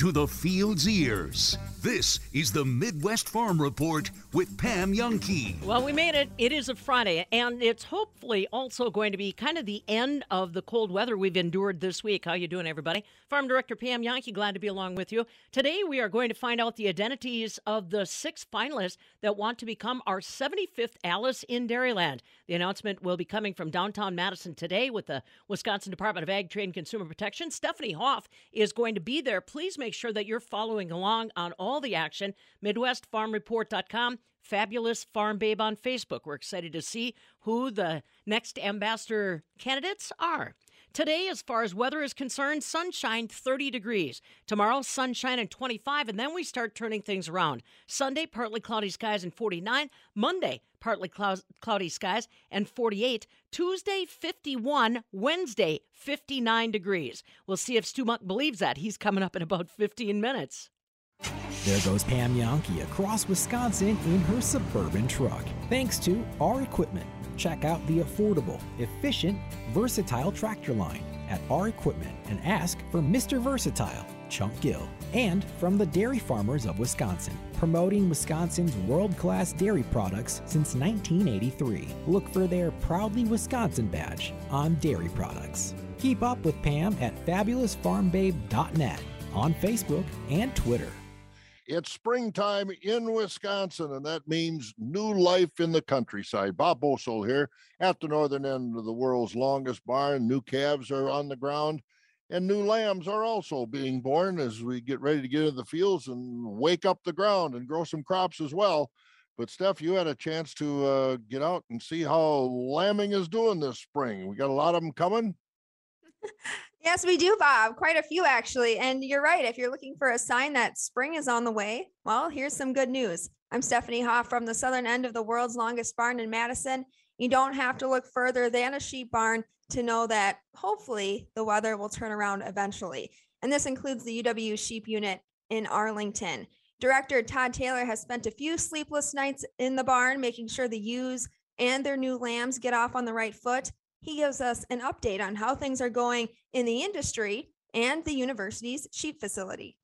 to the field's ears. This is the Midwest Farm Report with Pam Jahnke. Well, we made it. It is a Friday, and it's hopefully also going to be kind of the end of the cold weather we've endured this week. How you doing, everybody? Farm Director Pam Jahnke, glad to be along with you. Today, we are going to find out the identities of the six finalists that want to become our 75th Alice in Dairyland. The announcement will be coming from downtown Madison today with the Wisconsin Department of Ag, Trade, and Consumer Protection. Stephanie Hoff is going to be there. Please make sure that you're following along on all the action. MidwestFarmReport.com, Fabulous Farm Babe on Facebook. We're excited to see who the next ambassador candidates are. Today, as far as weather is concerned, sunshine 30 degrees. Tomorrow, sunshine and 25, and then we start turning things around. Sunday, partly cloudy skies and 49. Monday, partly clou- cloudy skies and 48. Tuesday, 51. Wednesday, 59 degrees. We'll see if Stu Muck believes that. He's coming up in about 15 minutes. There goes Pam Jahnke across Wisconsin in her suburban truck. Thanks to our equipment. Check out the affordable, efficient, versatile tractor line at our equipment and ask for Mr. Versatile, Chunk Gill. And from the Dairy Farmers of Wisconsin, promoting Wisconsin's world class dairy products since 1983. Look for their Proudly Wisconsin badge on dairy products. Keep up with Pam at fabulousfarmbabe.net on Facebook and Twitter. It's springtime in Wisconsin, and that means new life in the countryside. Bob Bosold here at the northern end of the world's longest barn. New calves are on the ground, and new lambs are also being born as we get ready to get into the fields and wake up the ground and grow some crops as well. But Steph, you had a chance to uh, get out and see how lambing is doing this spring. We got a lot of them coming. Yes, we do, Bob. Quite a few, actually. And you're right. If you're looking for a sign that spring is on the way, well, here's some good news. I'm Stephanie Hoff from the southern end of the world's longest barn in Madison. You don't have to look further than a sheep barn to know that hopefully the weather will turn around eventually. And this includes the UW sheep unit in Arlington. Director Todd Taylor has spent a few sleepless nights in the barn, making sure the ewes and their new lambs get off on the right foot he gives us an update on how things are going in the industry and the university's sheep facility.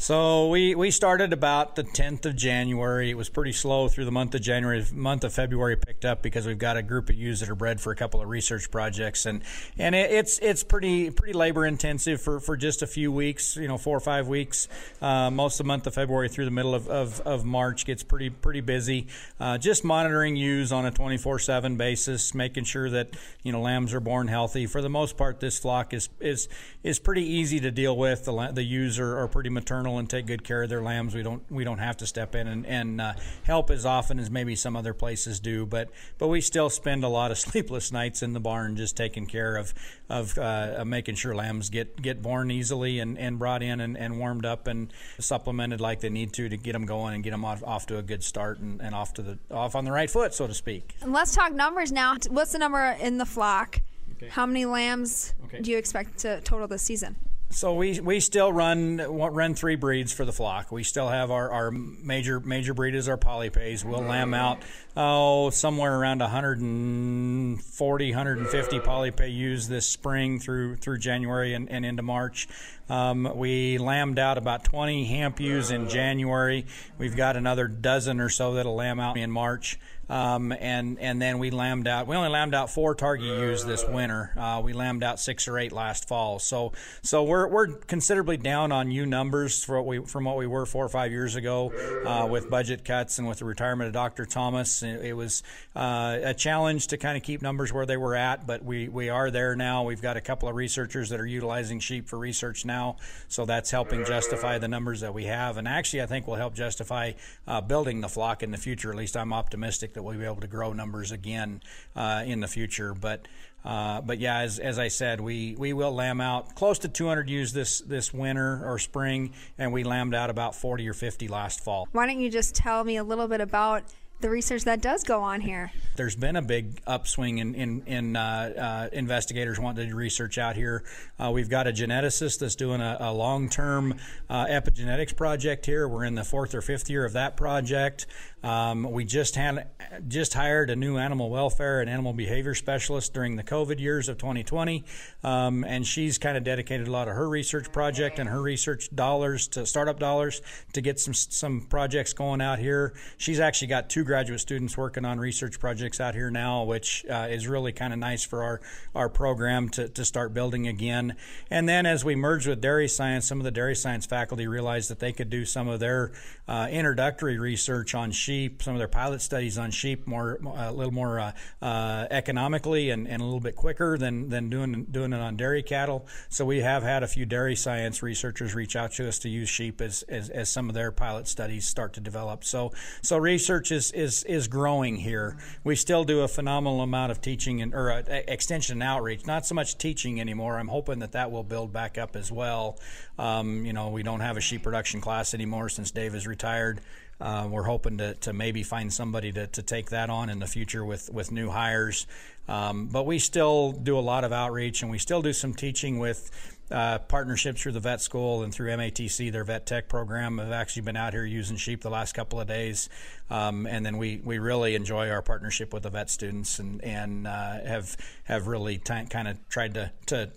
So we, we started about the 10th of January. It was pretty slow through the month of January. Month of February picked up because we've got a group of ewes that are bred for a couple of research projects, and and it, it's it's pretty pretty labor intensive for, for just a few weeks. You know, four or five weeks. Uh, most of the month of February through the middle of, of, of March gets pretty pretty busy. Uh, just monitoring ewes on a 24/7 basis, making sure that you know lambs are born healthy. For the most part, this flock is is is pretty easy to deal with. The the ewes are, are pretty maternal and take good care of their lambs. We don't we don't have to step in and, and uh, help as often as maybe some other places do, but but we still spend a lot of sleepless nights in the barn just taking care of of uh, making sure lambs get get born easily and, and brought in and, and warmed up and supplemented like they need to to get them going and get them off, off to a good start and, and off to the off on the right foot, so to speak. And let's talk numbers now. What's the number in the flock? Okay. How many lambs okay. do you expect to total this season? So we we still run run three breeds for the flock. We still have our, our major major breed is our polypays. We'll lamb out oh somewhere around 140 150 polypay ewes this spring through through January and, and into March. Um, we lambed out about 20 hamp ewes in January. We've got another dozen or so that'll lamb out in March. Um, and and then we lambed out. We only lambed out four Targhee ewes this winter. Uh, we lambed out six or eight last fall. So so we're we're considerably down on ewe numbers for what we from what we were four or five years ago uh, with budget cuts and with the retirement of Dr. Thomas. It, it was uh, a challenge to kind of keep numbers where they were at, but we we are there now. We've got a couple of researchers that are utilizing sheep for research now, so that's helping justify the numbers that we have. And actually, I think will help justify uh, building the flock in the future. At least I'm optimistic that we'll be able to grow numbers again uh, in the future. But uh, but yeah, as, as I said, we, we will lamb out close to 200 ewes this this winter or spring, and we lambed out about 40 or 50 last fall. Why don't you just tell me a little bit about the research that does go on here. There's been a big upswing in in, in uh, uh, investigators wanting to do research out here. Uh, we've got a geneticist that's doing a, a long-term uh, epigenetics project here. We're in the fourth or fifth year of that project. Um, we just had just hired a new animal welfare and animal behavior specialist during the COVID years of 2020, um, and she's kind of dedicated a lot of her research project and her research dollars to startup dollars to get some some projects going out here. She's actually got two graduate students working on research projects out here now, which uh, is really kind of nice for our our program to to start building again. And then as we merged with dairy science, some of the dairy science faculty realized that they could do some of their uh, introductory research on sheep, some of their pilot studies on sheep, more a little more uh, uh, economically and, and a little bit quicker than than doing doing it on dairy cattle. So we have had a few dairy science researchers reach out to us to use sheep as, as, as some of their pilot studies start to develop. So so research is is is growing here. We still do a phenomenal amount of teaching and or uh, extension and outreach. Not so much teaching anymore. I'm hoping that that will build back up as well. Um, you know, we don't have a sheep production class anymore since Dave is retired. Uh, we're hoping to, to maybe find somebody to, to take that on in the future with, with new hires. Um, but we still do a lot of outreach and we still do some teaching with uh, partnerships through the vet school and through MATC, their vet tech program. Have actually been out here using sheep the last couple of days, um, and then we, we really enjoy our partnership with the vet students and and uh, have have really t- kind of tried to to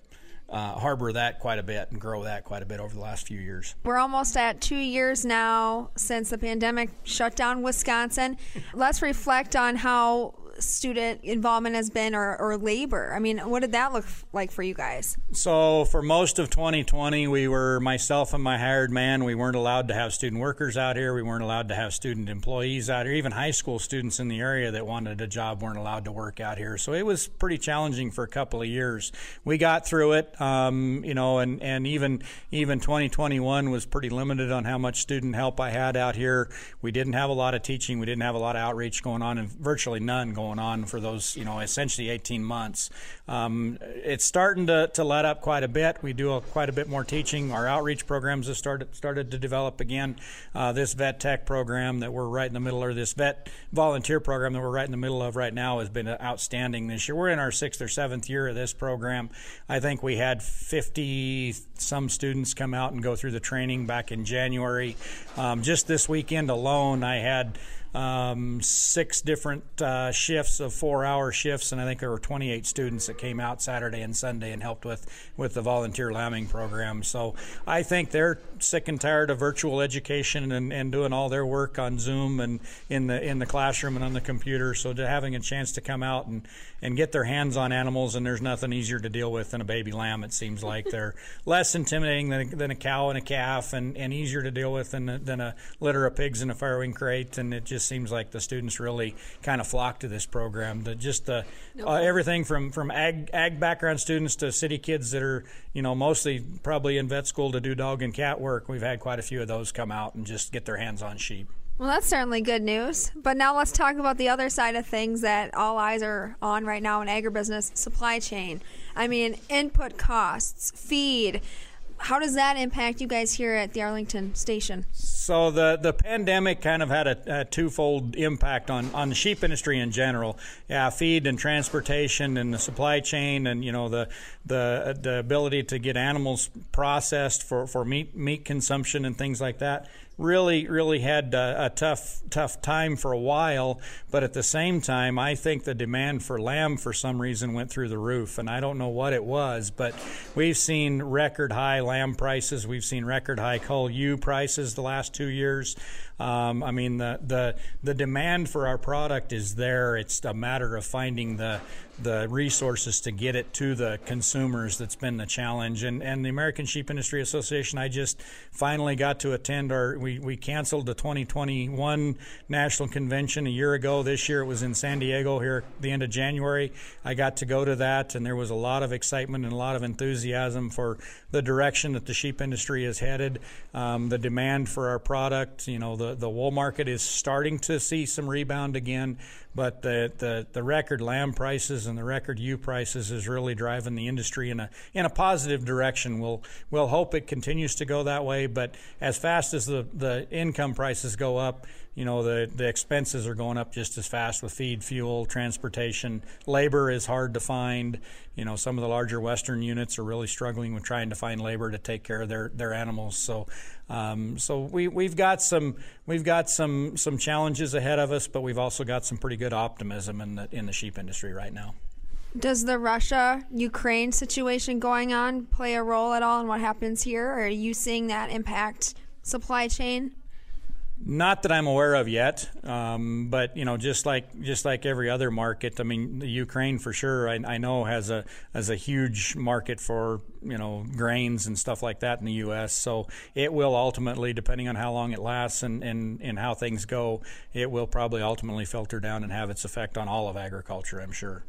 uh, harbor that quite a bit and grow that quite a bit over the last few years. We're almost at two years now since the pandemic shut down Wisconsin. Let's reflect on how student involvement has been or, or labor? I mean, what did that look like for you guys? So, for most of 2020, we were myself and my hired man. We weren't allowed to have student workers out here. We weren't allowed to have student employees out here. Even high school students in the area that wanted a job weren't allowed to work out here. So, it was pretty challenging for a couple of years. We got through it, um, you know, and, and even even 2021 was pretty limited on how much student help I had out here. We didn't have a lot of teaching. We didn't have a lot of outreach going on, and virtually none going on for those, you know, essentially 18 months. Um, it's starting to, to let up quite a bit. We do a, quite a bit more teaching. Our outreach programs have started started to develop again. Uh, this vet tech program that we're right in the middle, or this vet volunteer program that we're right in the middle of right now, has been outstanding this year. We're in our sixth or seventh year of this program. I think we had 50 some students come out and go through the training back in January. Um, just this weekend alone, I had um, six different uh, shifts of four-hour shifts, and I think there were 28 students that came out Saturday and Sunday and helped with with the volunteer lambing program. So I think they're sick and tired of virtual education and, and doing all their work on Zoom and in the in the classroom and on the computer. So to having a chance to come out and and get their hands on animals, and there's nothing easier to deal with than a baby lamb. It seems like they're less intimidating than, than a cow and a calf, and, and easier to deal with than, than a litter of pigs in a farrowing crate. And it just seems like the students really kind of flock to this program. The, just the uh, everything from from ag ag background students to city kids that are you know mostly probably in vet school to do dog and cat work. We've had quite a few of those come out and just get their hands on sheep. Well, that's certainly good news. But now let's talk about the other side of things that all eyes are on right now in agribusiness supply chain. I mean, input costs, feed. How does that impact you guys here at the Arlington station? So the the pandemic kind of had a, a, twofold impact on, on the sheep industry in general. Yeah, feed and transportation and the supply chain, and you know the the the ability to get animals processed for, for meat meat consumption and things like that really, really had a, a, tough, tough time for a while. But at the same time, I think the demand for lamb for some reason went through the roof, and I don't know what it was. But we've seen record high lamb prices. We've seen record high cull ewe prices the last two years. Um, I mean, the, the the demand for our product is there. It's a matter of finding the the resources to get it to the consumers that's been the challenge. And and the American Sheep Industry Association, I just finally got to attend our. We we canceled the 2021 national convention a year ago. This year it was in San Diego here the end of January. I got to go to that, and there was a lot of excitement and a lot of enthusiasm for the direction that the sheep industry is headed. Um, the demand for our product, you know, the the wool market is starting to see some rebound again, but the the, the record lamb prices and the record ewe prices is really driving the industry in a in a positive direction. We'll we'll hope it continues to go that way, but as fast as the the income prices go up, you know the the expenses are going up just as fast with feed, fuel, transportation. Labor is hard to find. You know, some of the larger Western units are really struggling with trying to find labor to take care of their, their animals. So, um, so we we've got some we've got some some challenges ahead of us, but we've also got some pretty good optimism in the in the sheep industry right now. Does the Russia Ukraine situation going on play a role at all in what happens here? Or are you seeing that impact supply chain? Not that I'm aware of yet, um, but you know, just like just like every other market, I mean, Ukraine for sure, I, I, know has a has a huge market for you know grains and stuff like that in the U.S. So it will ultimately, depending on how long it lasts and, and and how things go, it will probably ultimately filter down and have its effect on all of agriculture. I'm sure.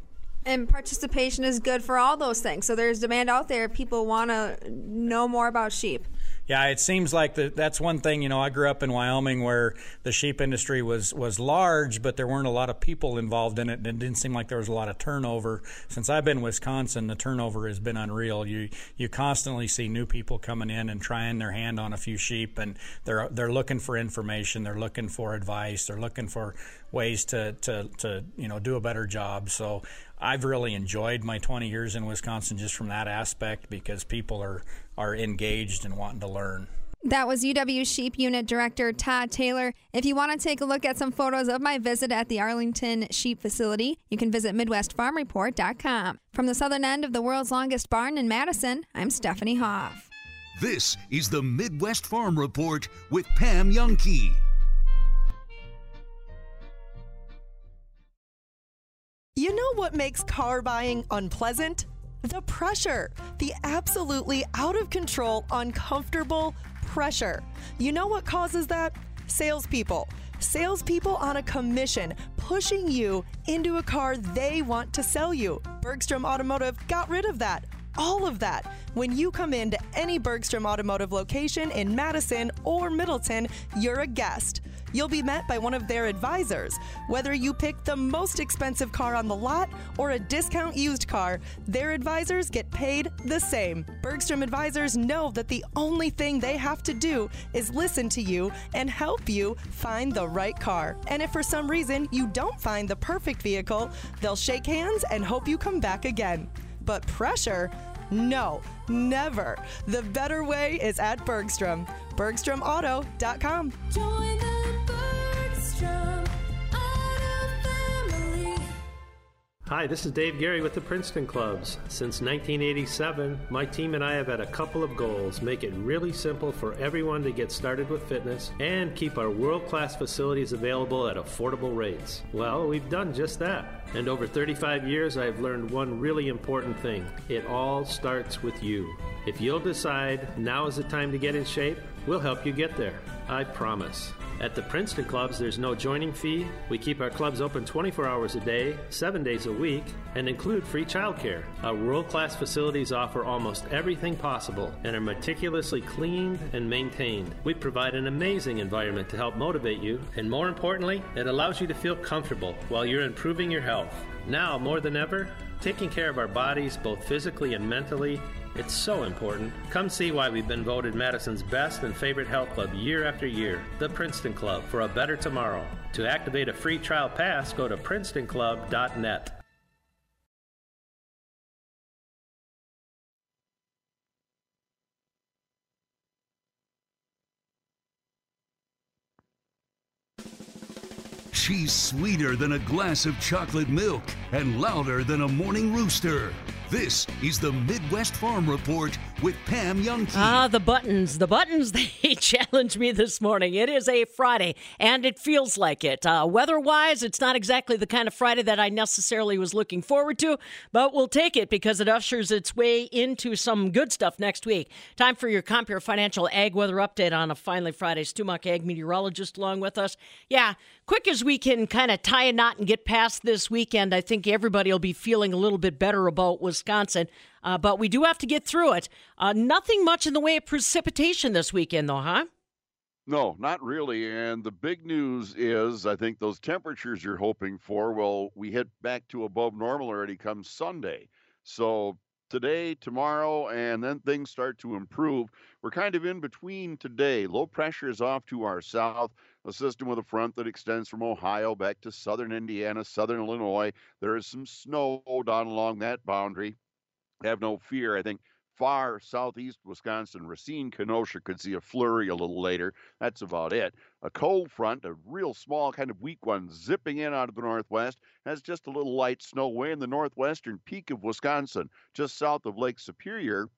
And participation is good for all those things. So there's demand out there. People want to know more about sheep. Yeah, it seems like the, that's one thing. You know, I grew up in Wyoming where the sheep industry was was large, but there weren't a lot of people involved in it, and it didn't seem like there was a lot of turnover. Since I've been in Wisconsin, the turnover has been unreal. You you constantly see new people coming in and trying their hand on a few sheep, and they're they're looking for information, they're looking for advice, they're looking for ways to to to you know do a better job. So I've really enjoyed my 20 years in Wisconsin just from that aspect because people are are engaged and wanting to learn. That was UW Sheep Unit Director Todd Taylor. If you want to take a look at some photos of my visit at the Arlington Sheep Facility, you can visit MidwestFarmReport.com. From the southern end of the world's longest barn in Madison, I'm Stephanie Hoff. This is the Midwest Farm Report with Pam Jahnke. You know what makes car buying unpleasant? The pressure. The absolutely out of control, uncomfortable pressure. You know what causes that? Salespeople. Salespeople on a commission pushing you into a car they want to sell you. Bergstrom Automotive got rid of that. All of that. When you come into any Bergstrom Automotive location in Madison or Middleton, you're a guest you'll be met by one of their advisors. Whether you pick the most expensive car on the lot or a discount used car, their advisors get paid the same. Bergstrom advisors know that the only thing they have to do is listen to you and help you find the right car. And if for some reason you don't find the perfect vehicle, they'll shake hands and hope you come back again. But pressure? No, never. The better way is at Bergstrom. BergstromAuto.com. Hi, this is Dave Gary with the Princeton Clubs. Since 1987, my team and I have had a couple of goals make it really simple for everyone to get started with fitness and keep our world class facilities available at affordable rates. Well, we've done just that. And over 35 years, I've learned one really important thing it all starts with you. If you'll decide now is the time to get in shape, we'll help you get there. I promise. At the Princeton clubs, there's no joining fee. We keep our clubs open 24 hours a day, 7 days a week, and include free childcare. Our world class facilities offer almost everything possible and are meticulously cleaned and maintained. We provide an amazing environment to help motivate you, and more importantly, it allows you to feel comfortable while you're improving your health. Now, more than ever, taking care of our bodies, both physically and mentally, it's so important. Come see why we've been voted Madison's best and favorite health club year after year, the Princeton Club, for a better tomorrow. To activate a free trial pass, go to princetonclub.net. She's sweeter than a glass of chocolate milk and louder than a morning rooster. This is the Midwest Farm Report with Pam Jahnke. Ah, the buttons. The buttons, they challenged me this morning. It is a Friday, and it feels like it. Uh, weather wise, it's not exactly the kind of Friday that I necessarily was looking forward to, but we'll take it because it ushers its way into some good stuff next week. Time for your Compeer Financial Ag Weather Update on a finally Friday. Stu Muck, ag meteorologist, along with us. Yeah, quick as we can kind of tie a knot and get past this weekend, I think everybody will be feeling a little bit better about Wisconsin. Uh, but we do have to get through it. Uh, nothing much in the way of precipitation this weekend, though, huh? No, not really. And the big news is I think those temperatures you're hoping for, well, we hit back to above normal already come Sunday. So today, tomorrow, and then things start to improve. We're kind of in between today. Low pressure is off to our south. A system with a front that extends from Ohio back to southern Indiana, southern Illinois. There is some snow down along that boundary. Have no fear. I think far southeast Wisconsin, Racine, Kenosha could see a flurry a little later. That's about it. A cold front, a real small kind of weak one, zipping in out of the northwest, has just a little light snow way in the northwestern peak of Wisconsin, just south of Lake Superior.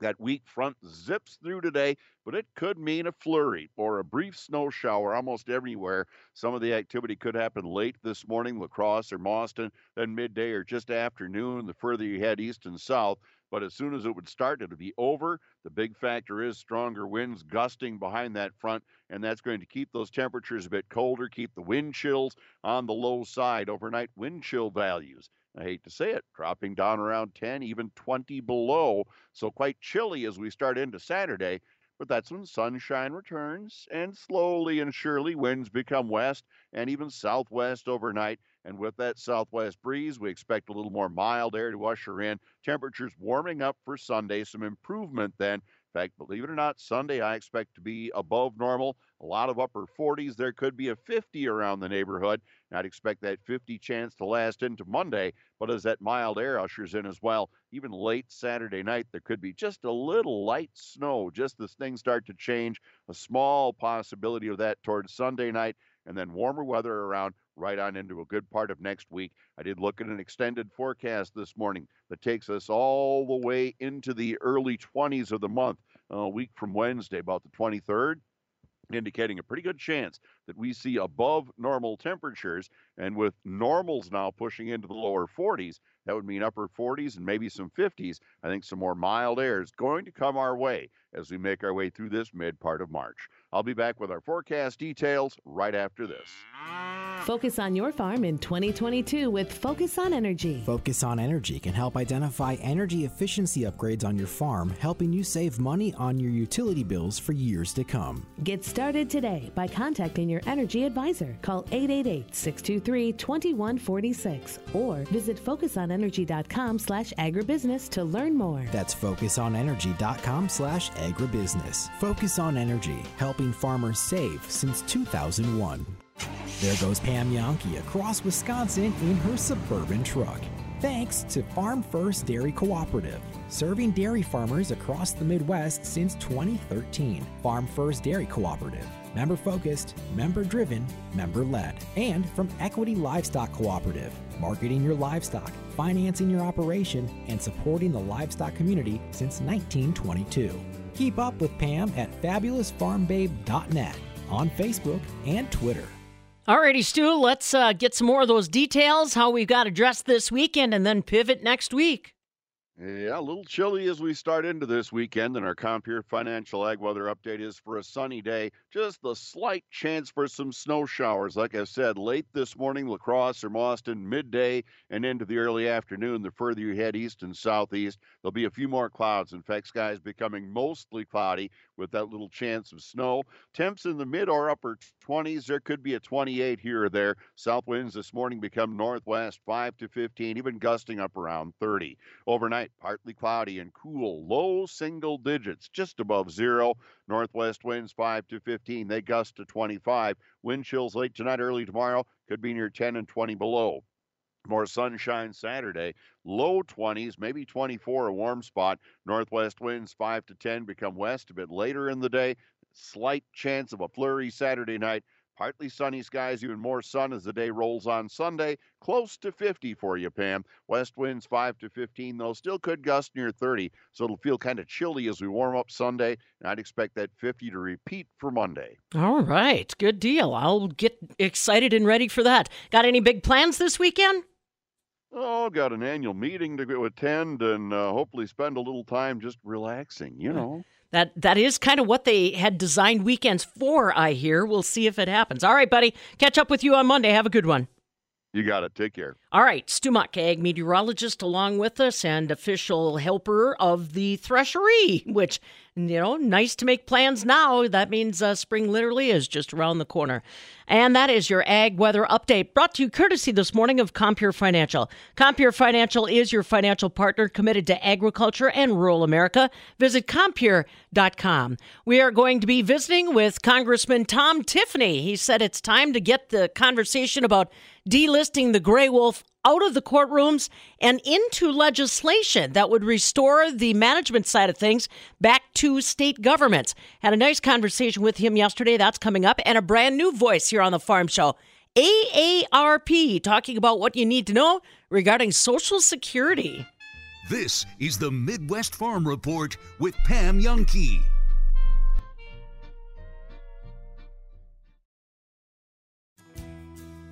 That weak front zips through today, but it could mean a flurry or a brief snow shower almost everywhere. Some of the activity could happen late this morning, La Crosse or Mauston, then midday or just afternoon, the further you head east and south. But as soon as it would start, it would be over. The big factor is stronger winds gusting behind that front, and that's going to keep those temperatures a bit colder, keep the wind chills on the low side. Overnight wind chill values I hate to say it, dropping down around 10, even 20 below. So quite chilly as we start into Saturday. But that's when sunshine returns, and slowly and surely winds become west and even southwest overnight. And with that southwest breeze, we expect a little more mild air to usher in. Temperatures warming up for Sunday, some improvement then fact, believe it or not, Sunday I expect to be above normal. A lot of upper 40s. There could be a 50 around the neighborhood. And I'd expect that 50 chance to last into Monday. But as that mild air ushers in as well, even late Saturday night, there could be just a little light snow just as things start to change. A small possibility of that towards Sunday night and then warmer weather around right on into a good part of next week. I did look at an extended forecast this morning that takes us all the way into the early 20s of the month, a week from Wednesday, about the 23rd indicating a pretty good chance that we see above normal temperatures. And with normals now pushing into the lower 40s, that would mean upper 40s and maybe some 50s. I think some more mild air is going to come our way as we make our way through this mid part of March. I'll be back with our forecast details right after this. Focus on your farm in 2022 with Focus on Energy. Focus on Energy can help identify energy efficiency upgrades on your farm, helping you save money on your utility bills for years to come. Get started today by contacting your energy advisor. Call 888 623 2146 or visit focusonenergy.com slash agribusiness to learn more. That's focusonenergy.com slash agribusiness. Focus on Energy, helping farmers save since 2001. There goes Pam Jahnke across Wisconsin in her suburban truck. Thanks to Farm First Dairy Cooperative, serving dairy farmers across the Midwest since 2013. Farm First Dairy Cooperative, member focused, member driven, member led. And from Equity Livestock Cooperative, marketing your livestock, financing your operation, and supporting the livestock community since 1922. Keep up with Pam at fabulousfarmbabe.net on Facebook and Twitter. Alrighty, Stu, let's uh, get some more of those details, how we've got to dress this weekend, and then pivot next week. Yeah, a little chilly as we start into this weekend, and our Compeer Financial Ag weather update is for a sunny day. Just the slight chance for some snow showers. Like I said, late this morning, La Crosse or Mauston, midday and into the early afternoon. The further you head east and southeast, there'll be a few more clouds. In fact, skies becoming mostly cloudy with that little chance of snow. Temps in the mid or upper 20s. There could be a 28 here or there. South winds this morning become northwest 5 to 15, even gusting up around 30. Overnight, partly cloudy and cool, low single digits, just above zero. Northwest winds 5 to 15. They gust to 25. Wind chills late tonight, early tomorrow could be near 10 and 20 below. More sunshine Saturday, low 20s, maybe 24, a warm spot. Northwest winds 5 to 10 become west a bit later in the day. Slight chance of a flurry Saturday night. Partly sunny skies, even more sun as the day rolls on Sunday. Close to 50 for you, Pam. West winds 5 to 15, though, still could gust near 30, so it'll feel kind of chilly as we warm up Sunday, and I'd expect that 50 to repeat for Monday. All right, good deal. I'll get excited and ready for that. Got any big plans this weekend? Oh, got an annual meeting to attend and uh, hopefully spend a little time just relaxing, you know. That that is kind of what they had designed weekends for, I hear. We'll see if it happens. All right, buddy. Catch up with you on Monday. Have a good one. You got it. Take care. All right, Stu Muck, ag meteorologist, along with us and official helper of the threshery, which you know, nice to make plans now. That means uh, spring literally is just around the corner. And that is your ag weather update brought to you courtesy this morning of Compeer Financial. Compeer Financial is your financial partner committed to agriculture and rural America. Visit Compeer.com. We are going to be visiting with Congressman Tom Tiffany. He said it's time to get the conversation about delisting the gray wolf out of the courtrooms and into legislation that would restore the management side of things back to state governments. Had a nice conversation with him yesterday. That's coming up. And a brand new voice here on the Farm Show. AARP talking about what you need to know regarding Social Security. This is the Midwest Farm Report with Pam Jahnke.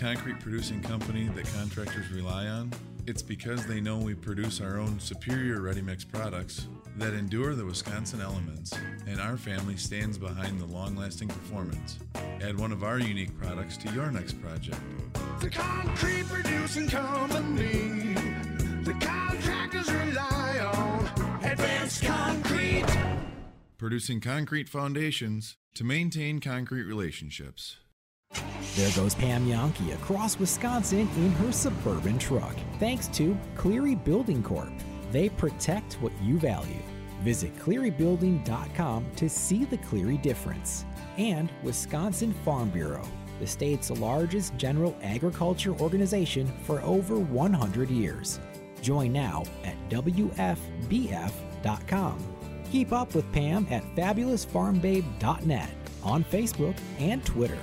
concrete producing company that contractors rely on, it's because they know we produce our own superior ready mix products that endure the Wisconsin elements, and our family stands behind the long lasting performance. Add one of our unique products to your next project. The concrete producing company. The contractors rely on advanced concrete. Producing concrete foundations to maintain concrete relationships. There goes Pam Jahnke across Wisconsin in her suburban truck. Thanks to Cleary Building Corp. They protect what you value. Visit clearybuilding.com to see the Cleary difference. And Wisconsin Farm Bureau, the state's largest general agriculture organization for over 100 years. Join now at WFBF.com. Keep up with Pam at fabulousfarmbabe.net on Facebook and Twitter.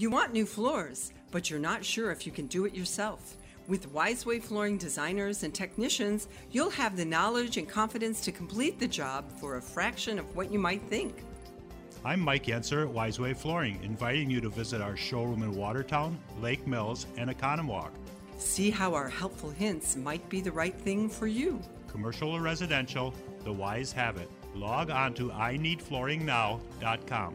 You want new floors, but you're not sure if you can do it yourself. With Wiseway flooring designers and technicians, you'll have the knowledge and confidence to complete the job for a fraction of what you might think. I'm Mike Yenser at Wiseway Flooring, inviting you to visit our showroom in Watertown, Lake Mills, and Oconomowoc. See how our helpful hints might be the right thing for you. Commercial or residential, the wise have it. Log on to ineedflooringnow.com.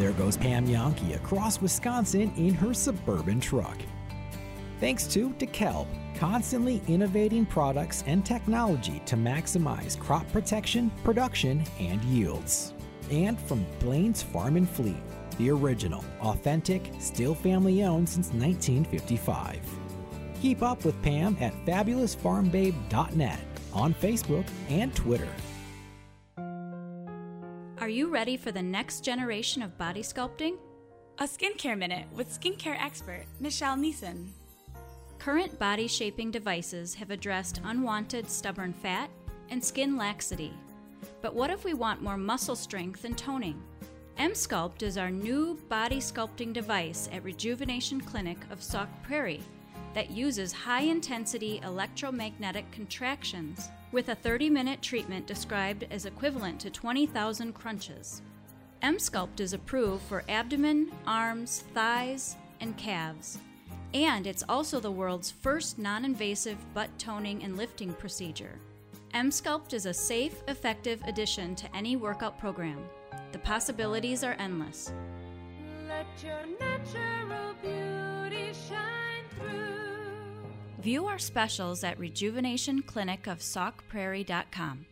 There goes Pam Jahnke across Wisconsin in her suburban truck. Thanks to DeKalb, constantly innovating products and technology to maximize crop protection, production, and yields. And from Blain's Farm and Fleet, the original, authentic, still family owned since 1955. Keep up with Pam at fabulousfarmbabe.net on Facebook and Twitter. Are you ready for the next generation of body sculpting? A skincare minute with skincare expert Michelle Neeson. Current body shaping devices have addressed unwanted stubborn fat and skin laxity. But what if we want more muscle strength and toning? Emsculpt is our new body sculpting device at Rejuvenation Clinic of Sauk Prairie that uses high intensity electromagnetic contractions with a 30 minute treatment described as equivalent to 20,000 crunches. Emsculpt is approved for abdomen, arms, thighs, and calves. And it's also the world's first non invasive butt toning and lifting procedure. Emsculpt is a safe, effective addition to any workout program. The possibilities are endless. View our specials at Rejuvenation Clinic of SaukPrairie.com.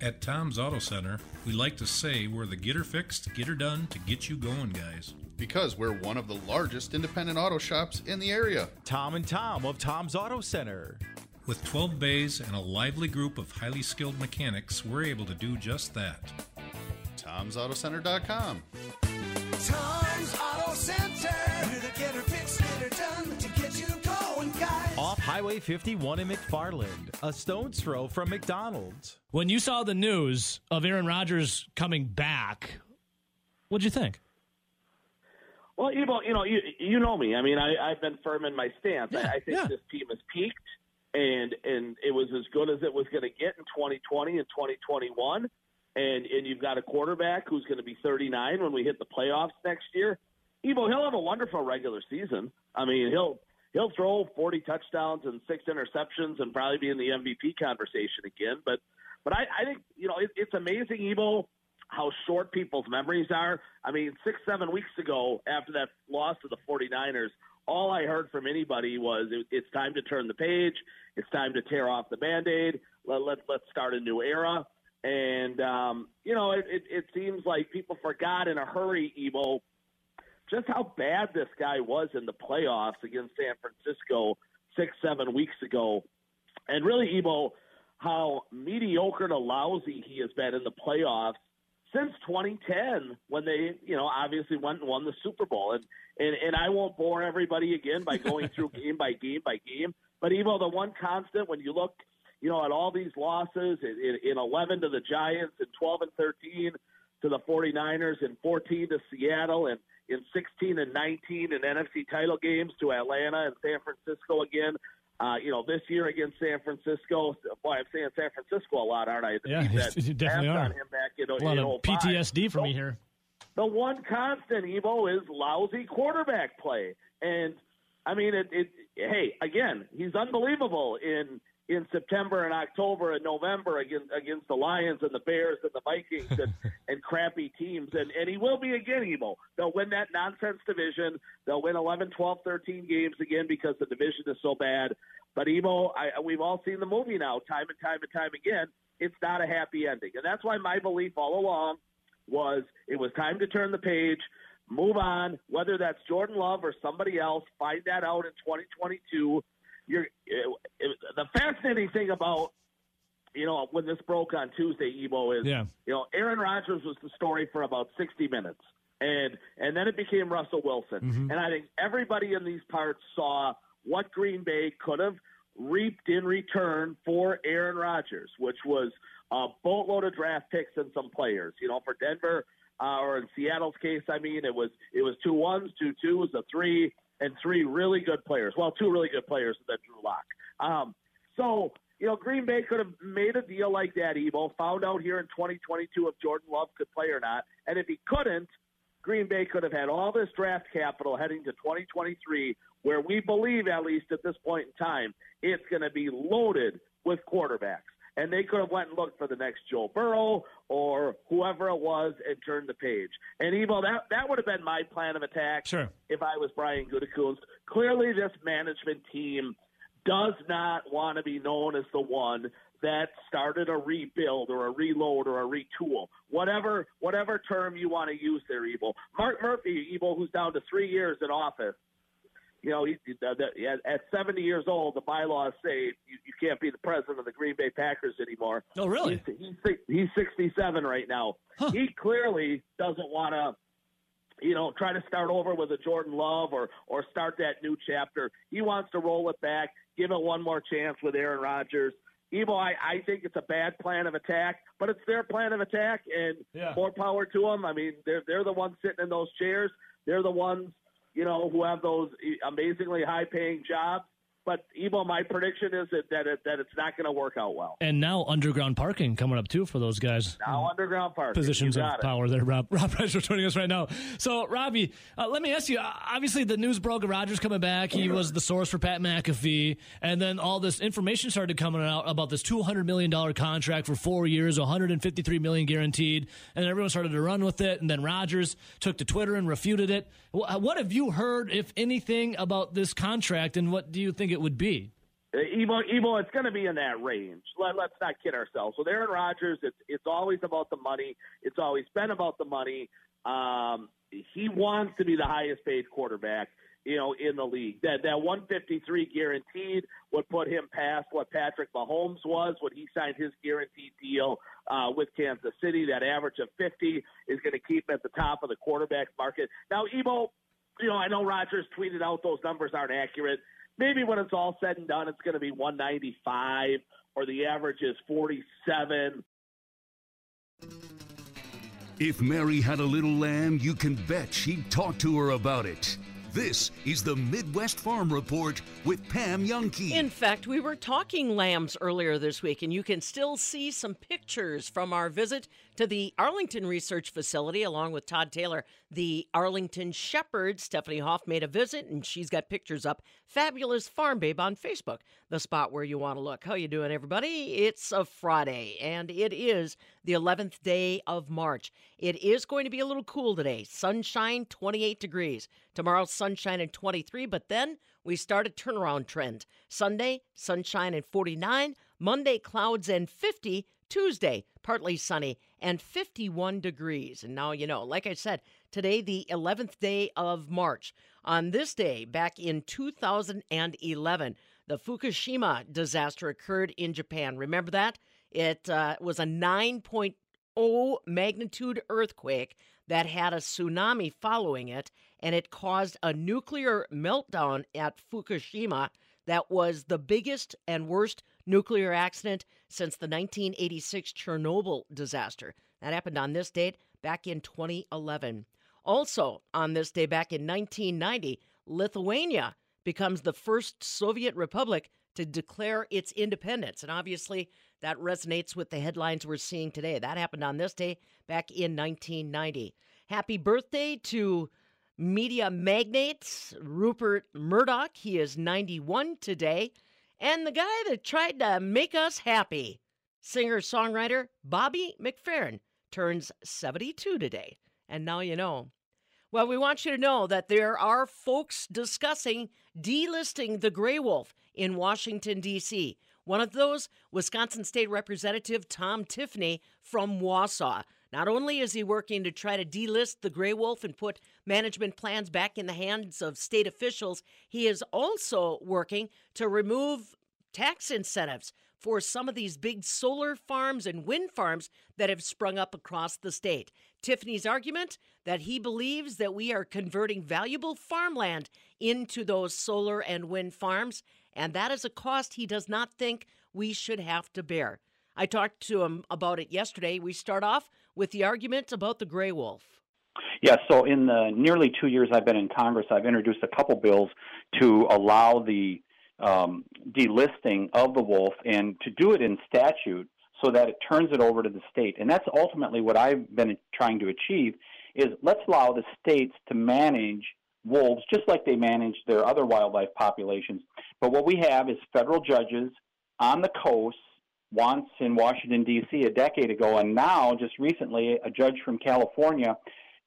At Tom's Auto Center, we like to say we're the get her fixed, get her done to get you going, guys. Because we're one of the largest independent auto shops in the area. Tom and Tom of Tom's Auto Center. With 12 bays and a lively group of highly skilled mechanics, we're able to do just that. Tom'sAutoCenter.com. Tom's Auto Center. Highway 51 in McFarland, a stone's throw from McDonald's. When you saw the news of Aaron Rodgers coming back, what'd you think? Well, you know, you know, you, you know me. I mean, I, I've been firm in my stance. I, I think yeah. this team has peaked, and and it was as good as it was going to get in 2020 and 2021. And and you've got a quarterback who's going to be 39 when we hit the playoffs next year. Evo, he'll have a wonderful regular season. I mean, he'll he'll throw 40 touchdowns and six interceptions and probably be in the MVP conversation again. But but I, I think you know it, it's amazing, Evo, how short people's memories are. I mean, six, seven weeks ago, after that loss to the 49ers, all I heard from anybody was it, it's time to turn the page. It's time to tear off the band aid. Let, let, let's start a new era. And, um, you know, it, it, it seems like people forgot in a hurry, Evo, just how bad this guy was in the playoffs against San Francisco six, seven weeks ago. And really, Ebo, how mediocre to lousy he has been in the playoffs since 2010 when they, you know, obviously went and won the Super Bowl. And and, and I won't bore everybody again by going through game by game by game. But Evo, the one constant when you look, you know, at all these losses in, in, in 11 to the Giants and 12 and 13 to the 49ers and 14 to Seattle and in 16 and 19 in NFC title games to Atlanta and San Francisco again. Uh, you know, this year against San Francisco, boy, I'm saying San Francisco a lot, aren't I? The Yeah, you definitely are. on him back in, A lot of PTSD for me here. The one constant, Evo, is lousy quarterback play. And I mean, it, it. Hey, again, he's unbelievable in in September and October and November against against the Lions and the Bears and the Vikings and, and crappy teams. And and he will be again, Emo. They'll win that nonsense division. They'll win 11, 12, 13 games again because the division is so bad. But Emo, I, we've all seen the movie now, time and time and time again. It's not a happy ending, and that's why my belief all along was it was time to turn the page, move on. Whether that's Jordan Love or somebody else, find that out in 2022. You're it, it, the fascinating thing about you know when this broke on Tuesday, Evo is Yeah. you know Aaron Rodgers was the story for about 60 minutes, and and then it became Russell Wilson, Mhm. and I think everybody in these parts saw what Green Bay could have reaped in return for Aaron Rodgers, which was a boatload of draft picks and some players. You know, for Denver uh, or in Seattle's case, I mean, it was it was two ones, two twos, a three, and three really good players. Well, two really good players, then Drew Lock. Um, so you know, Green Bay could have made a deal like that. Evo found out here in 2022 if Jordan Love could play or not, and if he couldn't, Green Bay could have had all this draft capital heading to 2023, where we believe, at least at this point in time, it's going to be loaded with quarterbacks. And they could have went and looked for the next Joe Burrow or whoever it was and turned the page. And Evo, that that would have been my plan of attack Sure. if I was Brian Gutekunst. Clearly, this management team does not want to be known as the one that started a rebuild or a reload or a retool, whatever whatever term you want to use there, Evil. Mark Murphy, Evil, who's down to three years in office. You know, he, the, the, at, at 70 years old, the bylaws say you, you can't be the president of the Green Bay Packers anymore. Oh, really? He's, he's, he's 67 right now. He clearly doesn't want to you know, try to start over with a Jordan Love or or start that new chapter. He wants to roll it back, give it one more chance with Aaron Rodgers. Evo, I, I think it's a bad plan of attack, but it's their plan of attack, and Yeah. more power to them. I mean, they're they're the ones sitting in those chairs. They're the ones, you know, who have those uh, amazingly high-paying jobs. But Ebo, my prediction is that that, it, that it's not going to work out well. And now underground parking coming up too for those guys. Now underground parking Positions of it. power there. Rob Rob Reiser joining us right now. So Robbie, uh, let me ask you. uh, Obviously, the news broke. Rodgers coming back. He was the source for Pat McAfee, and then all this information started coming out about this two hundred million dollar contract for four years, one hundred and fifty three million guaranteed, and everyone started to run with it. And then Rodgers took to Twitter and refuted it. What have you heard, if anything, about this contract, and what do you think it would be? Uh, Ebo, Ebo, it's going to be in that range. Let, let's not kid ourselves. With Aaron Rodgers, it's it's always about the money. It's always been about the money. Um, he wants to be the highest paid quarterback, you know, in the league. That that 153 guaranteed would put him past what Patrick Mahomes was when he signed his guaranteed deal uh, with Kansas City. That average of 50 is going to keep him at the top of the quarterback market. Now, Ebo, you know, I know Rodgers tweeted out those numbers aren't accurate. Maybe when it's all said and done, it's going to be 195 or the average is 47. If Mary had a little lamb, you can bet she'd talk to her about it. This is the Midwest Farm Report with Pam Jahnke. In fact, we were talking lambs earlier this week, and you can still see some pictures from our visit to the Arlington Research Facility along with Todd Taylor. The Arlington Shepherd, Stephanie Hoff, made a visit, and she's got pictures up. Fabulous Farm Babe on Facebook, the spot where you want to look. How you doing, everybody? It's a Friday, and it is the 11th day of March. It is going to be a little cool today. Sunshine, 28 degrees. Tomorrow, sunshine and 23, but then we start a turnaround trend. Sunday, sunshine and 49. Monday, clouds and 50. Tuesday, partly sunny and 51 degrees. And now you know, like I said, today, the 11th day of March. On this day, back in 2011, the Fukushima disaster occurred in Japan. Remember that? It uh, was a 9.0 magnitude earthquake that had a tsunami following it, and it caused a nuclear meltdown at Fukushima that was the biggest and worst nuclear accident since the 1986 Chernobyl disaster. That happened on this date back in 2011. Also, on this day back in 1990, Lithuania becomes the first Soviet republic to declare its independence. And obviously, that resonates with the headlines we're seeing today. That happened on this day back in 1990. Happy birthday to media magnate Rupert Murdoch. He is 91 today. And the guy that tried to make us happy, singer songwriter Bobby McFerrin, turns 72 today. And now you know. Well, we want you to know that there are folks discussing delisting the gray wolf in Washington, D.C. One of those, Wisconsin State Representative Tom Tiffany from Wausau. Not only is he working to try to delist the gray wolf and put management plans back in the hands of state officials, he is also working to remove tax incentives for some of these big solar farms and wind farms that have sprung up across the state. Tiffany's argument that he believes that we are converting valuable farmland into those solar and wind farms, and that is a cost he does not think we should have to bear. I talked to him about it yesterday. We start off with the argument about the gray wolf. Yeah, so in the nearly two years I've been in Congress, I've introduced a couple bills to allow the um, delisting of the wolf and to do it in statute so that it turns it over to the state. And that's ultimately what I've been trying to achieve is let's allow the states to manage wolves just like they manage their other wildlife populations. But what we have is federal judges on the coast once in Washington D.C. a decade ago and now just recently a judge from California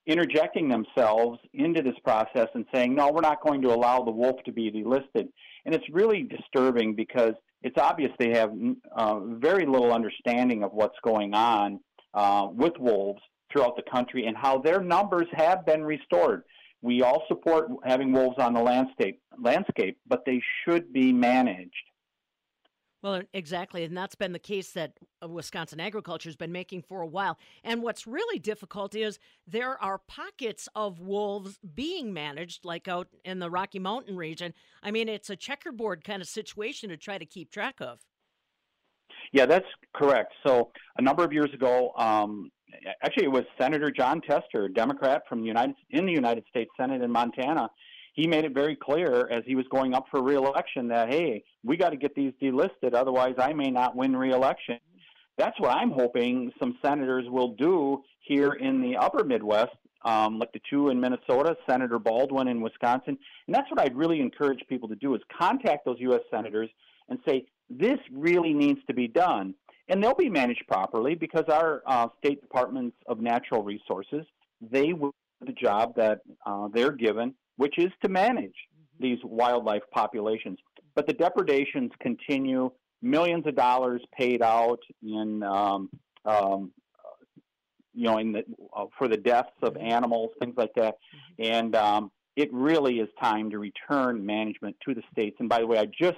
interjecting themselves into this process and saying, no, we're not going to allow the wolf to be delisted. And it's really disturbing because it's obvious they have uh, very little understanding of what's going on uh, with wolves throughout the country and how their numbers have been restored. We all support having wolves on the landscape, landscape, but they should be managed. Well, exactly. And that's been the case that uh, Wisconsin agriculture has been making for a while. And what's really difficult is there are pockets of wolves being managed, like out in the Rocky Mountain region. I mean, it's a checkerboard kind of situation to try to keep track of. Yeah, that's correct. So a number of years ago, um, actually, it was Senator Jon Tester, Democrat from the United in the United States Senate in Montana. He made it very clear as he was going up for reelection that hey, we got to get these delisted, otherwise I may not win reelection. That's what I'm hoping some senators will do here in the upper Midwest, um, like the two in Minnesota, Senator Baldwin in Wisconsin. And that's what I'd really encourage people to do is contact those U.S. senators and say, this really needs to be done. And they'll be managed properly because our uh, state departments of natural resources, they will do the job that uh, they're given, which is to manage these wildlife populations. But the depredations continue. Millions of dollars paid out in um, um, you know in the uh, for the deaths of animals things like that. And um, it really is time to return management to the states. And by the way i just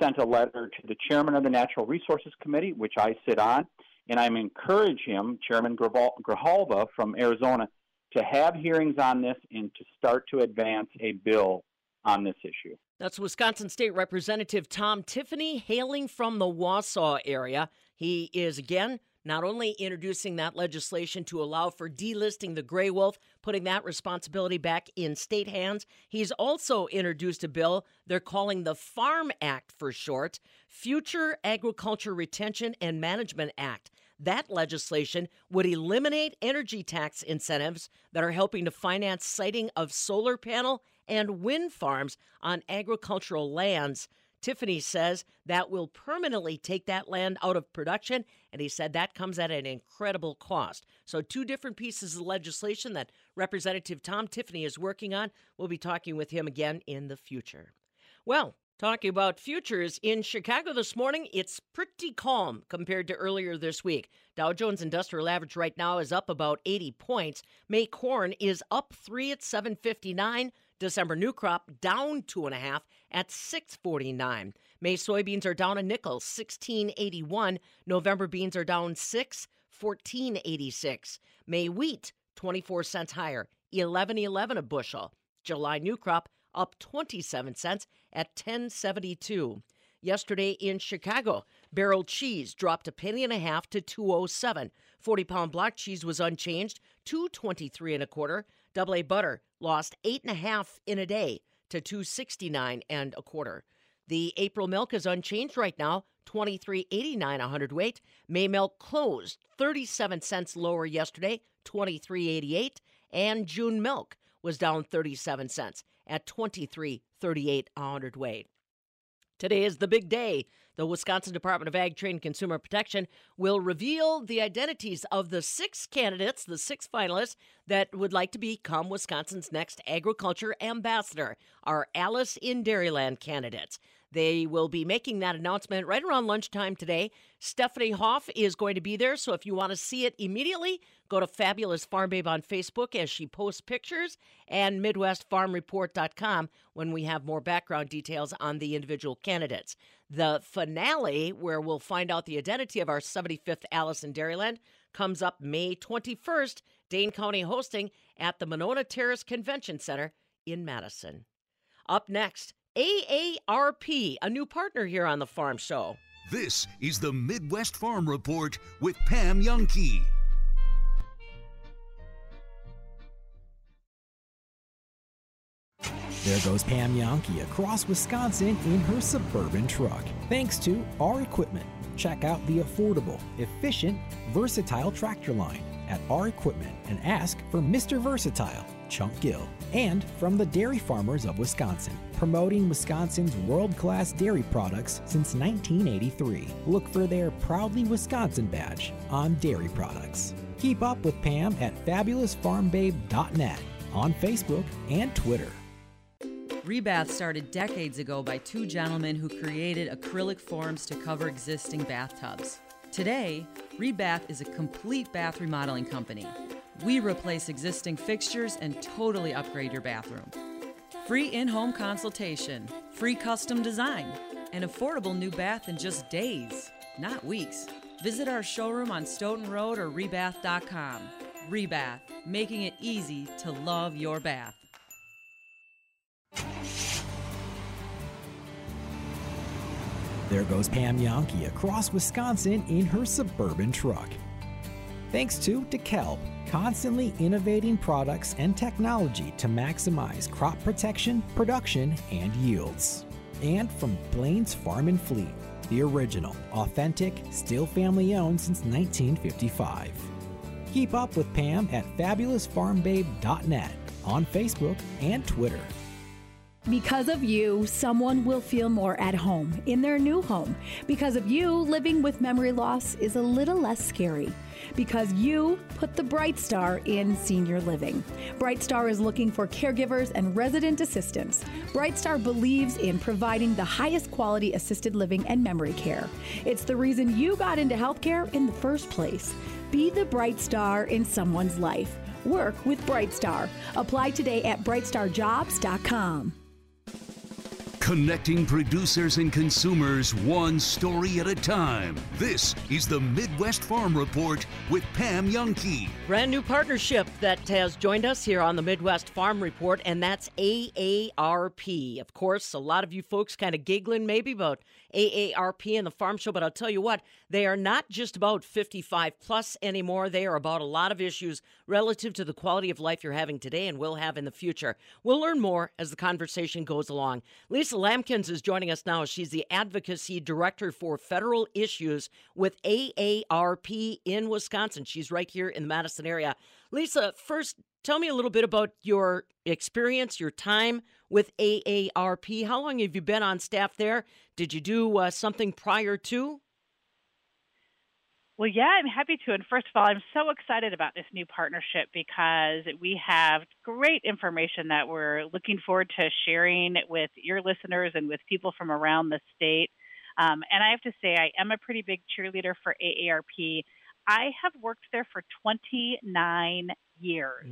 sent a letter to the chairman of the natural resources committee which i sit on and i'm encouraging him chairman grijalva from arizona to have hearings on this and to start to advance a bill on this issue that's Wisconsin State Representative Tom Tiffany, hailing from the Wausau area. He is again not only introducing that legislation to allow for delisting the gray wolf, putting that responsibility back in state hands, he's also introduced a bill they're calling the Farm Act for short, Future Agriculture Retention and Management Act. That legislation would eliminate energy tax incentives that are helping to finance siting of solar panel and wind farms on agricultural lands. Tiffany says that will permanently take that land out of production, and he said that comes at an incredible cost. So, two different pieces of legislation that Representative Tom Tiffany is working on. We'll be talking with him again in the future. Well, Talking about futures in Chicago this morning, it's pretty calm compared to earlier this week. Dow Jones Industrial Average right now is up about 80 points. May corn is up three at 759. December new crop down two and a half at 649. May soybeans are down a nickel, 1681. November beans are down six, 1486. May wheat 24 cents higher, 1111 a bushel. July new crop up 27 cents at 1072. Yesterday in Chicago, barrel cheese dropped a penny and a half to 207. 40 pound block cheese was unchanged, 223 and a quarter. Double A butter lost eight and a half in a day to 269 and a quarter. The April milk is unchanged right now, 23.89 a hundredweight. May milk closed 37 cents lower yesterday, 23.88, and June milk was down 37 cents at 23.38 a hundredweight. Today is the big day. The Wisconsin Department of Ag, Trade, and Consumer Protection will reveal the identities of the six candidates, the six finalists that would like to become Wisconsin's next agriculture ambassador, our Alice in Dairyland candidates. They will be making that announcement right around lunchtime today. Stephanie Hoff is going to be there, so if you want to see it immediately, go to Fabulous Farm Babe on Facebook as she posts pictures and MidwestFarmReport.com when we have more background details on the individual candidates. The finale, where we'll find out the identity of our 75th Alice in Dairyland, comes up May 21st, Dane County hosting at the Monona Terrace Convention Center in Madison. Up next, AARP, a new partner here on the Farm Show. This is the Midwest Farm Report with Pam Jahnke. There goes Pam Jahnke across Wisconsin in her suburban truck. Thanks to our equipment. Check out the affordable, efficient, versatile tractor line at our equipment and ask for Mr. Versatile, Chunk Gill. And from the Dairy Farmers of Wisconsin, promoting Wisconsin's world class dairy products since 1983. Look for their Proudly Wisconsin badge on dairy products. Keep up with Pam at fabulousfarmbabe.net on Facebook and Twitter. Rebath started decades ago by two gentlemen who created acrylic forms to cover existing bathtubs. Today, Rebath is a complete bath remodeling company. We replace existing fixtures and totally upgrade your bathroom. Free in home consultation, free custom design, an affordable new bath in just days, not weeks. Visit our showroom on Stoughton Road or rebath.com. Rebath, making it easy to love your bath. There goes Pam Jahnke across Wisconsin in her suburban truck. Thanks to DeKalb, constantly innovating products and technology to maximize crop protection, production, and yields. And from Blain's Farm and Fleet, the original, authentic, still family owned since 1955. Keep up with Pam at fabulousfarmbabe.net on Facebook and Twitter. Because of you, someone will feel more at home in their new home. Because of you, living with memory loss is a little less scary. Because you put the Bright Star in senior living. Bright Star is looking for caregivers and resident assistants. Bright Star believes in providing the highest quality assisted living and memory care. It's the reason you got into healthcare in the first place. Be the bright star in someone's life. Work with Bright Star. Apply today at brightstarjobs.com. Connecting producers and consumers one story at a time. This is the Midwest Farm Report with Pam Jahnke. Brand new partnership that has joined us here on the Midwest Farm Report, and that's AARP. Of course, a lot of you folks kind of giggling maybe about AARP and the Farm Show, but I'll tell you what, they are not just about 55 plus anymore. They are about a lot of issues relative to the quality of life you're having today and will have in the future. We'll learn more as the conversation goes along. Lisa Lamkins is joining us now. She's the Advocacy Director for Federal Issues with AARP in Wisconsin. She's right here in the Madison area. Lisa, first, tell me a little bit about your experience, your time with AARP. How long have you been on staff there? Did you do uh, something prior to? Well, yeah, I'm happy to. And first of all, I'm so excited about this new partnership because we have great information that we're looking forward to sharing with your listeners and with people from around the state. Um, and I have to say, I am a pretty big cheerleader for AARP. I have worked there for 29 years.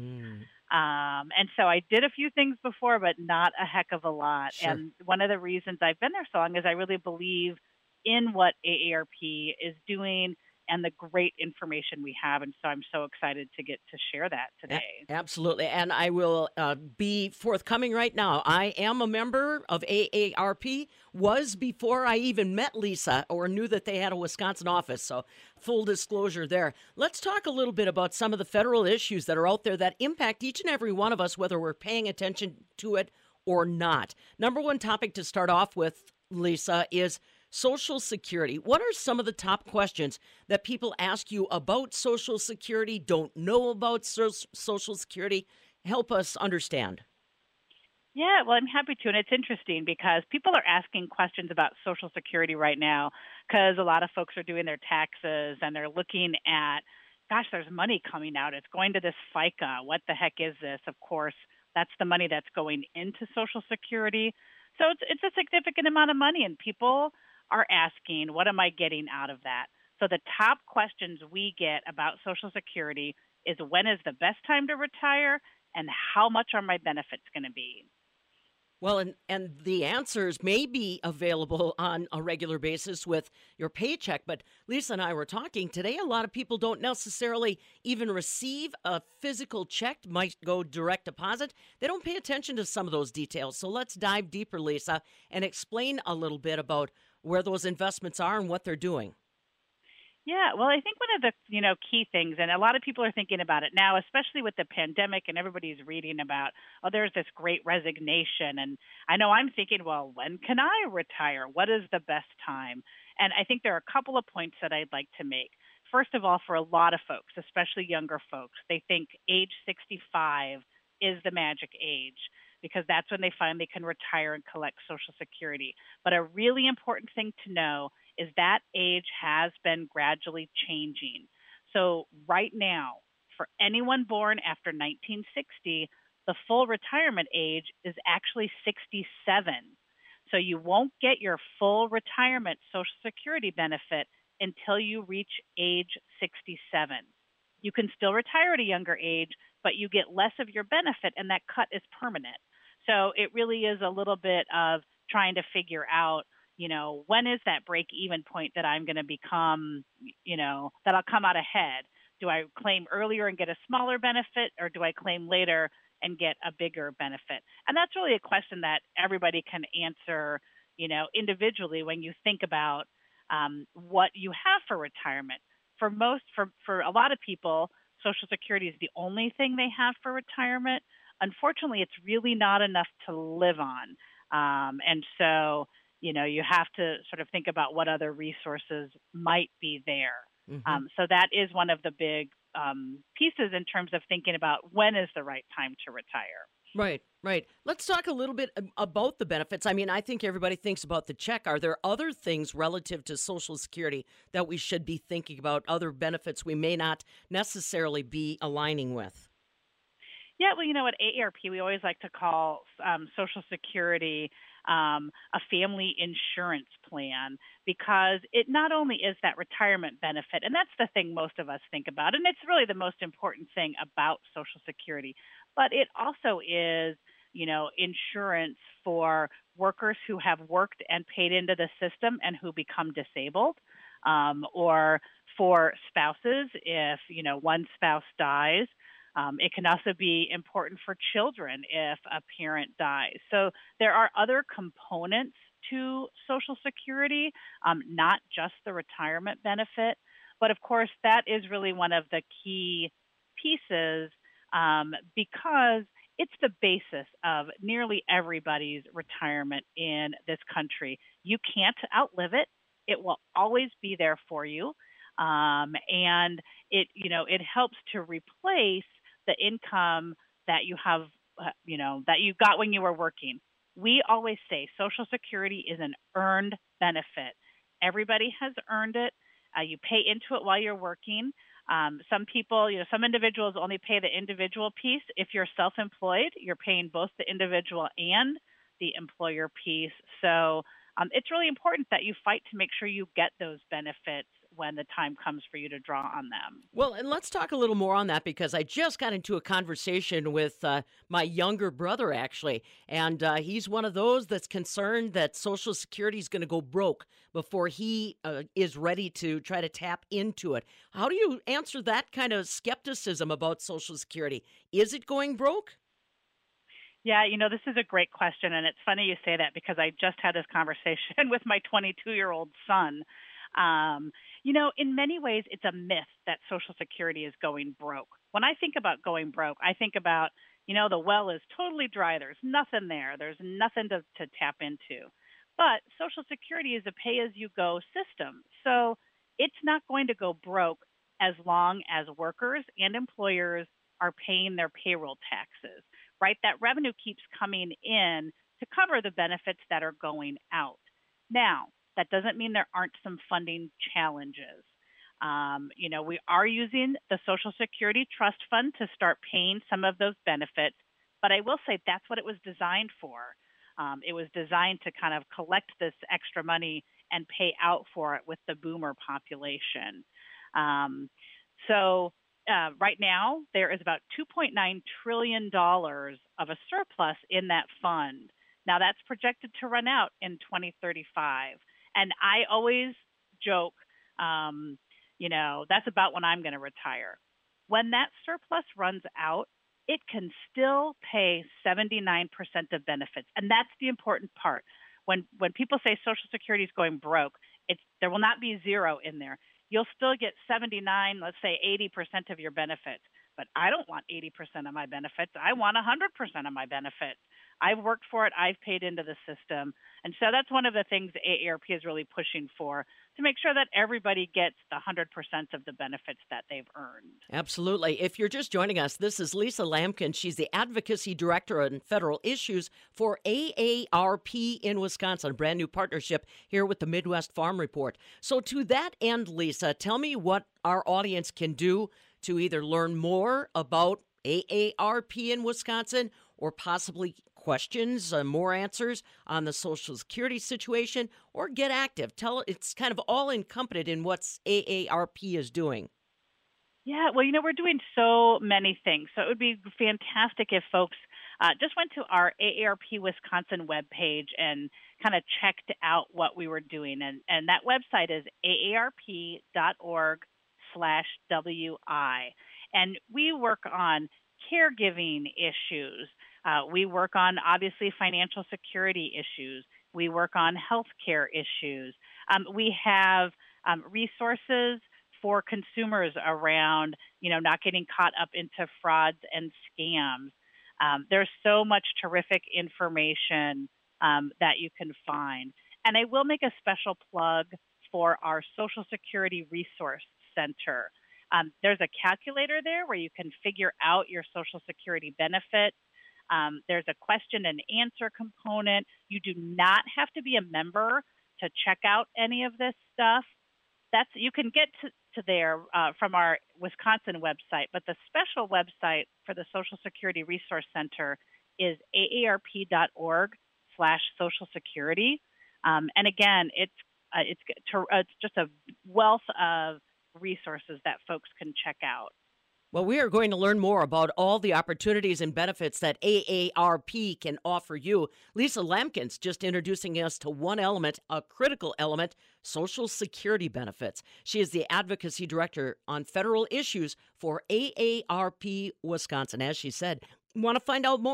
Um, and so I did a few things before, but not a heck of a lot. Sure. And one of the reasons I've been there so long is I really believe in what AARP is doing and the great information we have. And so I'm so excited to get to share that today. Absolutely. And I will uh, be forthcoming right now. I am a member of AARP, was before I even met Lisa or knew that they had a Wisconsin office. So, full disclosure there. Let's talk a little bit about some of the federal issues that are out there that impact each and every one of us, whether we're paying attention to it or not. Number one topic to start off with, Lisa, is Social Security. What are some of the top questions that people ask you about Social Security, don't know about so- Social Security? Help us understand. Yeah, well, I'm happy to. And it's interesting because people are asking questions about Social Security right now because a lot of folks are doing their taxes and they're looking at, gosh, there's money coming out. It's going to this FICA. What the heck is this? Of course, that's the money that's going into Social Security. So it's, it's a significant amount of money, and people are asking, what am I getting out of that? So the top questions we get about Social Security is when is the best time to retire and how much are my benefits going to be? Well, and, and the answers may be available on a regular basis with your paycheck. But Lisa and I were talking today. A lot of people don't necessarily even receive a physical check, might go direct deposit. They don't pay attention to some of those details. So let's dive deeper, Lisa, and explain a little bit about where those investments are and what they're doing. Yeah, well, I think one of the you know key things, and a lot of people are thinking about it now, especially with the pandemic, and everybody's reading about oh, there's this great resignation, and I know I'm thinking, well, when can I retire? What is the best time? And I think there are a couple of points that I'd like to make. First of all, for a lot of folks, especially younger folks, they think age 65 is the magic age because that's when they finally can retire and collect Social Security. But a really important thing to know is that age has been gradually changing. So, right now, for anyone born after 1960, the full retirement age is actually 67. So, you won't get your full retirement Social Security benefit until you reach age 67. You can still retire at a younger age, but you get less of your benefit, and that cut is permanent. So, it really is a little bit of trying to figure out you know, when is that break even point that I'm going to become, you know, that I'll come out ahead? Do I claim earlier and get a smaller benefit, or do I claim later and get a bigger benefit? And that's really a question that everybody can answer, you know, individually when you think about um, what you have for retirement. for most for for a lot of people, Social Security is the only thing they have for retirement. Unfortunately, it's really not enough to live on, um, and so you know you have to sort of think about what other resources might be there. Mhm. Um, so that is one of the big um, pieces in terms of thinking about when is the right time to retire. Right, right. Let's talk a little bit about the benefits. I mean, I think everybody thinks about the check. Are there other things relative to Social Security that we should be thinking about, other benefits we may not necessarily be aligning with? Yeah, well, you know, at AARP, we always like to call um, Social Security um, a family insurance plan because it not only is that retirement benefit, and that's the thing most of us think about, and it's really the most important thing about Social Security, but it also is, you know, insurance for workers who have worked and paid into the system and who become disabled, um, or for spouses if, you know, one spouse dies. Um, it can also be important for children if a parent dies. So there are other components to Social Security, um, not just the retirement benefit. But of course, that is really one of the key pieces um, because it's the basis of nearly everybody's retirement in this country. You can't outlive it. It will always be there for you. Um, and it, you know, it helps to replace the income that you have, uh, you know, that you got when you were working. We always say Social Security is an earned benefit. Everybody has earned it. Uh, you pay into it while you're working. Um, some people, you know, some individuals only pay the individual piece. If you're self-employed, you're paying both the individual and the employer piece. So um, it's really important that you fight to make sure you get those benefits when the time comes for you to draw on them. Well, and let's talk a little more on that because I just got into a conversation with uh, my younger brother, actually. And uh, he's one of those that's concerned that Social Security is going to go broke before he uh, is ready to try to tap into it. How do you answer that kind of skepticism about Social Security? Is it going broke? Yeah, you know, this is a great question. And it's funny you say that because I just had this conversation with my 22 year old son. Um, you know, in many ways, it's a myth that Social Security is going broke. When I think about going broke, I think about, you know, the well is totally dry. There's nothing there. There's nothing to, to tap into. But Social Security is a pay as you go system. So it's not going to go broke as long as workers and employers are paying their payroll taxes, right? That revenue keeps coming in to cover the benefits that are going out. Now, that doesn't mean there aren't some funding challenges. Um, you know, we are using the Social Security Trust Fund to start paying some of those benefits, but I will say that's what it was designed for. Um, it was designed to kind of collect this extra money and pay out for it with the boomer population. Um, so uh, right now, there is about $2.9 trillion of a surplus in that fund. Now, that's projected to run out in 2035. And I always joke, um, you know, that's about when I'm going to retire. When that surplus runs out, it can still pay 79% of benefits. And that's the important part. When, when people say Social Security is going broke, it's, there will not be zero in there. You'll still get 79, let's say 80% of your benefits. But I don't want 80% of my benefits. I want 100% of my benefits. I've worked for it. I've paid into the system. And so that's one of the things AARP is really pushing for to make sure that everybody gets the 100% of the benefits that they've earned. Absolutely. If you're just joining us, this is Lisa Lamkin. She's the Advocacy Director on Federal Issues for AARP in Wisconsin, brand new partnership here with the Midwest Farm Report. So, to that end, Lisa, tell me what our audience can do to either learn more about AARP in Wisconsin or possibly questions, more answers on the Social Security situation, or get active. Tell it's kind of all encompassed in what AARP is doing. Yeah, well, you know, we're doing so many things. So it would be fantastic if folks uh, just went to our AARP Wisconsin webpage and kind of checked out what we were doing. And, and that website is aarp.org slash WI. And we work on caregiving issues. Uh, we work on obviously financial security issues. We work on healthcare issues. Um, we have um, resources for consumers around, you know, not getting caught up into frauds and scams. Um, there's so much terrific information um, that you can find. And I will make a special plug for our Social Security Resource Center. Um, there's a calculator there where you can figure out your Social Security benefit. Um, there's a question and answer component. You do not have to be a member to check out any of this stuff. That's you can get to, to there uh, from our Wisconsin website, but the special website for the Social Security Resource Center is aarp.org slash Social Security. Um, and again, it's uh, it's it's just a wealth of resources that folks can check out. Well, we are going to learn more about all the opportunities and benefits that AARP can offer you. Lisa Lamkins just introducing us to one element, a critical element Social Security benefits. She is the advocacy director on federal issues for AARP Wisconsin. As she said, want to find out more?